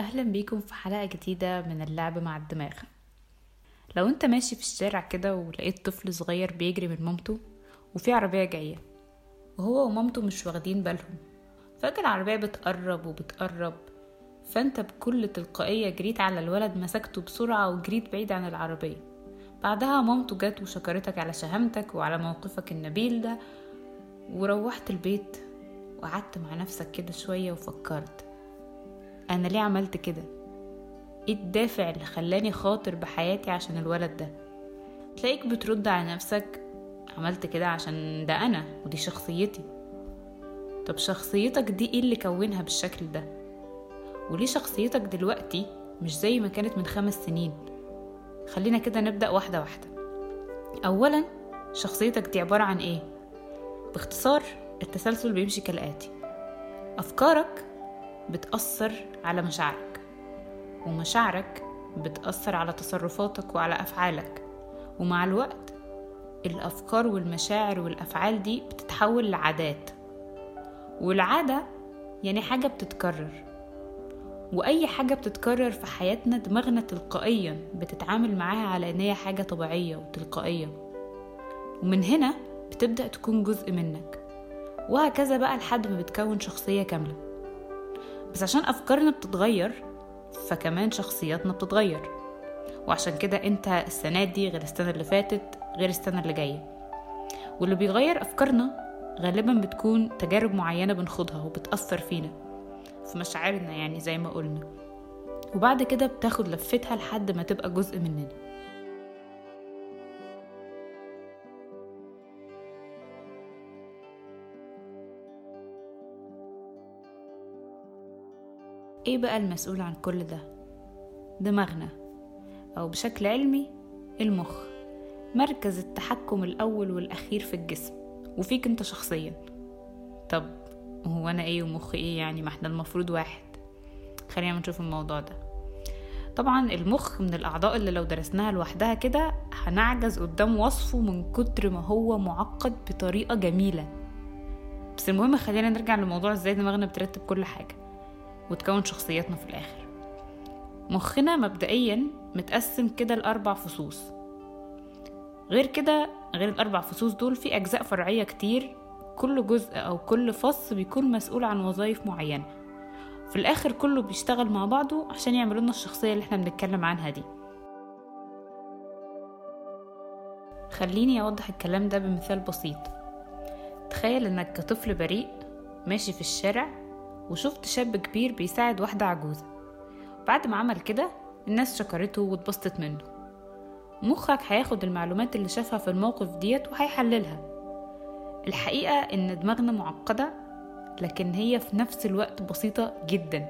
أهلا بيكم في حلقة جديدة من اللعب مع الدماغ. لو أنت ماشي في الشارع كده ولقيت طفل صغير بيجري من مامته وفي عربية جاية وهو ومامته مش واخدين بالهم فجأة العربية بتقرب وبتقرب فأنت بكل تلقائية جريت على الولد مسكته بسرعة وجريت بعيد عن العربية. بعدها مامته جت وشكرتك على شهامتك وعلى موقفك النبيل ده وروحت البيت وقعدت مع نفسك كده شوية وفكرت. أنا ليه عملت كده؟ إيه الدافع اللي خلاني خاطر بحياتي عشان الولد ده؟ تلاقيك بترد على نفسك عملت كده عشان ده أنا ودي شخصيتي طب شخصيتك دي إيه اللي كونها بالشكل ده؟ وليه شخصيتك دلوقتي مش زي ما كانت من خمس سنين؟ خلينا كده نبدأ واحدة واحدة أولا شخصيتك دي عبارة عن إيه؟ باختصار التسلسل بيمشي كالآتي أفكارك بتأثر على مشاعرك ومشاعرك بتأثر على تصرفاتك وعلى أفعالك. ومع الوقت الأفكار والمشاعر والأفعال دي بتتحول لعادات. والعادة يعني حاجة بتتكرر. وأي حاجة بتتكرر في حياتنا دماغنا تلقائيا بتتعامل معاها على إن هي حاجة طبيعية وتلقائية. ومن هنا بتبدأ تكون جزء منك. وهكذا بقى لحد ما بتكون شخصية كاملة. بس عشان أفكارنا بتتغير فكمان شخصياتنا بتتغير. وعشان كده أنت السنة دي غير السنة اللي فاتت غير السنة اللي جاية. واللي بيغير أفكارنا غالبا بتكون تجارب معينة بنخوضها وبتأثر فينا في مشاعرنا يعني زي ما قلنا. وبعد كده بتاخد لفتها لحد ما تبقى جزء مننا. إيه بقى المسؤول عن كل ده؟ دماغنا. أو بشكل علمي المخ. مركز التحكم الأول والأخير في الجسم. وفيك أنت شخصيا. طب هو أنا إيه ومخ إيه يعني؟ ما إحنا المفروض واحد. خلينا نشوف الموضوع ده. طبعا المخ من الأعضاء اللي لو درسناها لوحدها كده هنعجز قدام وصفه من كتر ما هو معقد بطريقة جميلة. بس المهم خلينا نرجع لموضوع إزاي دماغنا بترتب كل حاجة. وتكون شخصياتنا في الآخر. مخنا مبدئيا متقسم كده لأربع فصوص. غير كده غير الأربع فصوص دول في أجزاء فرعية كتير كل جزء أو كل فص بيكون مسؤول عن وظائف معينة. في الآخر كله بيشتغل مع بعضه عشان يعملوا لنا الشخصية اللي إحنا بنتكلم عنها دي. خليني أوضح الكلام ده بمثال بسيط. تخيل إنك كطفل بريء ماشي في الشارع وشفت شاب كبير بيساعد واحدة عجوزة. بعد ما عمل كده الناس شكرته واتبسطت منه. مخك هياخد المعلومات اللي شافها في الموقف ديت وهيحللها. الحقيقة إن دماغنا معقدة لكن هي في نفس الوقت بسيطة جدا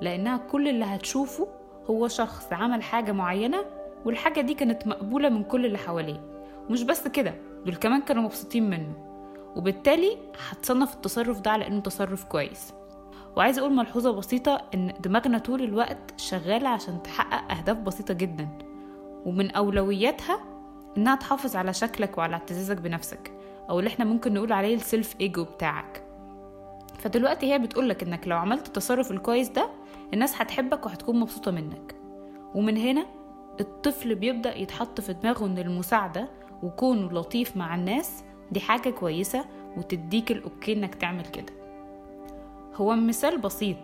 لأنها كل اللي هتشوفه هو شخص عمل حاجة معينة والحاجة دي كانت مقبولة من كل اللي حواليه. ومش بس كده دول كمان كانوا مبسوطين منه. وبالتالي هتصنف التصرف ده على إنه تصرف كويس. وعايزة أقول ملحوظة بسيطة إن دماغنا طول الوقت شغالة عشان تحقق أهداف بسيطة جدا ومن أولوياتها إنها تحافظ على شكلك وعلى اعتزازك بنفسك أو اللي إحنا ممكن نقول عليه السيلف ايجو بتاعك. فدلوقتي هي بتقولك إنك لو عملت التصرف الكويس ده الناس هتحبك وهتكون مبسوطة منك. ومن هنا الطفل بيبدأ يتحط في دماغه إن المساعدة وكونه لطيف مع الناس دي حاجة كويسة وتديك الاوكي إنك تعمل كده. هو مثال بسيط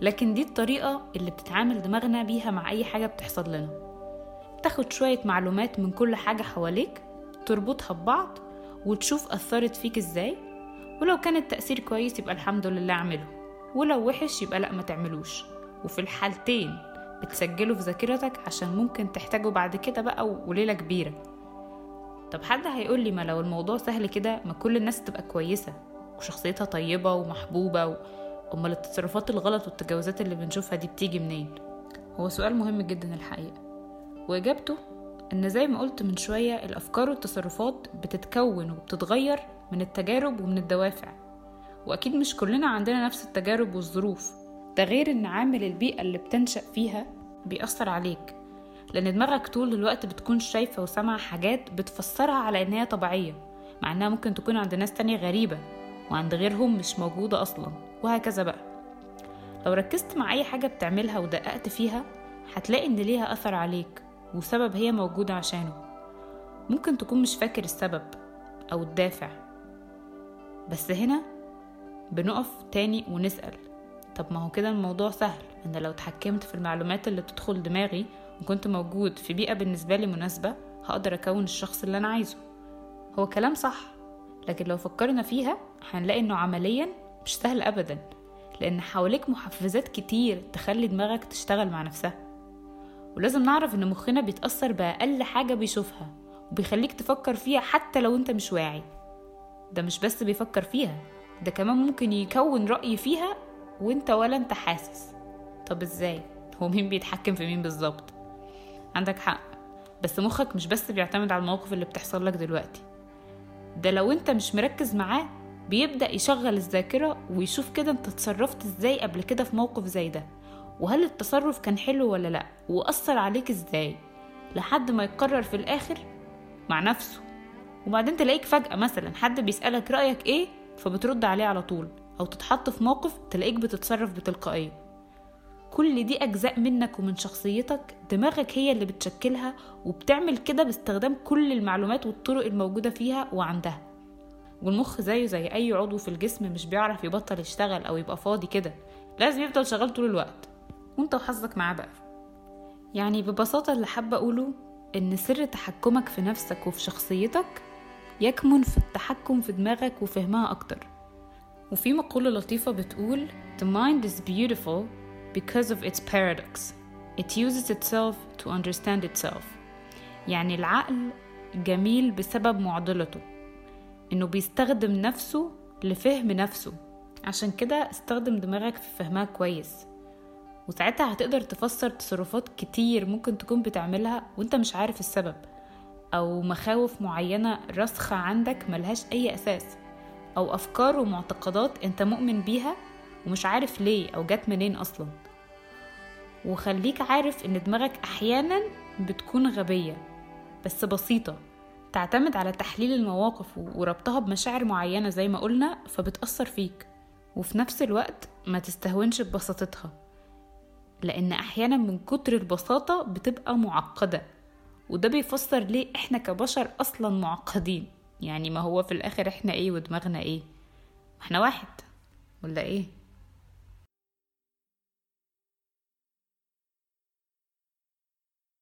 لكن دي الطريقة اللي بتتعامل دماغنا بيها مع أي حاجة بتحصل لنا. تاخد شوية معلومات من كل حاجة حواليك تربطها ببعض وتشوف أثرت فيك إزاي. ولو كان التأثير كويس يبقى الحمد لله أعمله. ولو وحش يبقى لأ ما تعملوش. وفي الحالتين بتسجله في ذاكرتك عشان ممكن تحتاجه بعد كده بقى وليلة كبيرة. طب حد هيقول لي ما لو الموضوع سهل كده ما كل الناس تبقى كويسة؟ وشخصيتها طيبة ومحبوبة و... أمال التصرفات الغلط والتجاوزات اللي بنشوفها دي بتيجي منين؟ هو سؤال مهم جدا الحقيقة. وإجابته إن زي ما قلت من شوية الأفكار والتصرفات بتتكون وبتتغير من التجارب ومن الدوافع. وأكيد مش كلنا عندنا نفس التجارب والظروف. ده غير إن عامل البيئة اللي بتنشأ فيها بيأثر عليك. لأن دماغك طول الوقت بتكون شايفة وسامعة حاجات بتفسرها على إن هي طبيعية مع إنها ممكن تكون عند ناس تانية غريبة. وعند غيرهم مش موجودة أصلا وهكذا بقى. لو ركزت مع أي حاجة بتعملها ودققت فيها هتلاقي إن ليها أثر عليك وسبب هي موجودة عشانه. ممكن تكون مش فاكر السبب أو الدافع. بس هنا بنقف تاني ونسأل. طب ما هو كده الموضوع سهل. أنا لو اتحكمت في المعلومات اللي بتدخل دماغي وكنت موجود في بيئة بالنسبة لي مناسبة هقدر أكون الشخص اللي أنا عايزه. هو كلام صح لكن لو فكرنا فيها هنلاقي إنه عمليا مش سهل أبدا لأن حواليك محفزات كتير تخلي دماغك تشتغل مع نفسها. ولازم نعرف إن مخنا بيتأثر بأقل حاجة بيشوفها وبيخليك تفكر فيها حتى لو أنت مش واعي. ده مش بس بيفكر فيها ده كمان ممكن يكون رأي فيها وأنت ولا أنت حاسس. طب إزاي؟ هو مين بيتحكم في مين بالظبط؟ عندك حق بس مخك مش بس بيعتمد على المواقف اللي بتحصل لك دلوقتي. ده لو أنت مش مركز معاه بيبدأ يشغل الذاكرة ويشوف كده انت اتصرفت إزاي قبل كده في موقف زي ده. وهل التصرف كان حلو ولا لأ؟ وأثر عليك إزاي؟ لحد ما يقرر في الآخر مع نفسه. وبعدين تلاقيك فجأة مثلا حد بيسألك رأيك إيه فبترد عليه على طول. أو تتحط في موقف تلاقيك بتتصرف بتلقائية. كل دي أجزاء منك ومن شخصيتك دماغك هي اللي بتشكلها وبتعمل كده باستخدام كل المعلومات والطرق الموجودة فيها وعندها. والمخ زيه زي أي عضو في الجسم مش بيعرف يبطل يشتغل أو يبقى فاضي كده. لازم يفضل شغال طول الوقت. وأنت وحظك معاه بقى. يعني ببساطة اللي حابة أقوله إن سر تحكمك في نفسك وفي شخصيتك يكمن في التحكم في دماغك وفهمها أكتر. وفي مقولة لطيفة بتقول The mind is beautiful because of its paradox. It uses itself to understand itself. يعني العقل جميل بسبب معضلته. إنه بيستخدم نفسه لفهم نفسه. عشان كده استخدم دماغك في فهمها كويس. وساعتها هتقدر تفسر تصرفات كتير ممكن تكون بتعملها وانت مش عارف السبب أو مخاوف معينة راسخة عندك ملهاش أي أساس أو أفكار ومعتقدات أنت مؤمن بيها ومش عارف ليه أو جت منين أصلا. وخليك عارف إن دماغك أحيانا بتكون غبية بس بسيطة. تعتمد على تحليل المواقف وربطها بمشاعر معينة زي ما قلنا فبتأثر فيك. وفي نفس الوقت ما تستهونش ببساطتها لأن أحيانا من كتر البساطة بتبقى معقدة. وده بيفسر ليه إحنا كبشر أصلا معقدين. يعني ما هو في الآخر إحنا إيه ودماغنا إيه؟ إحنا واحد ولا إيه؟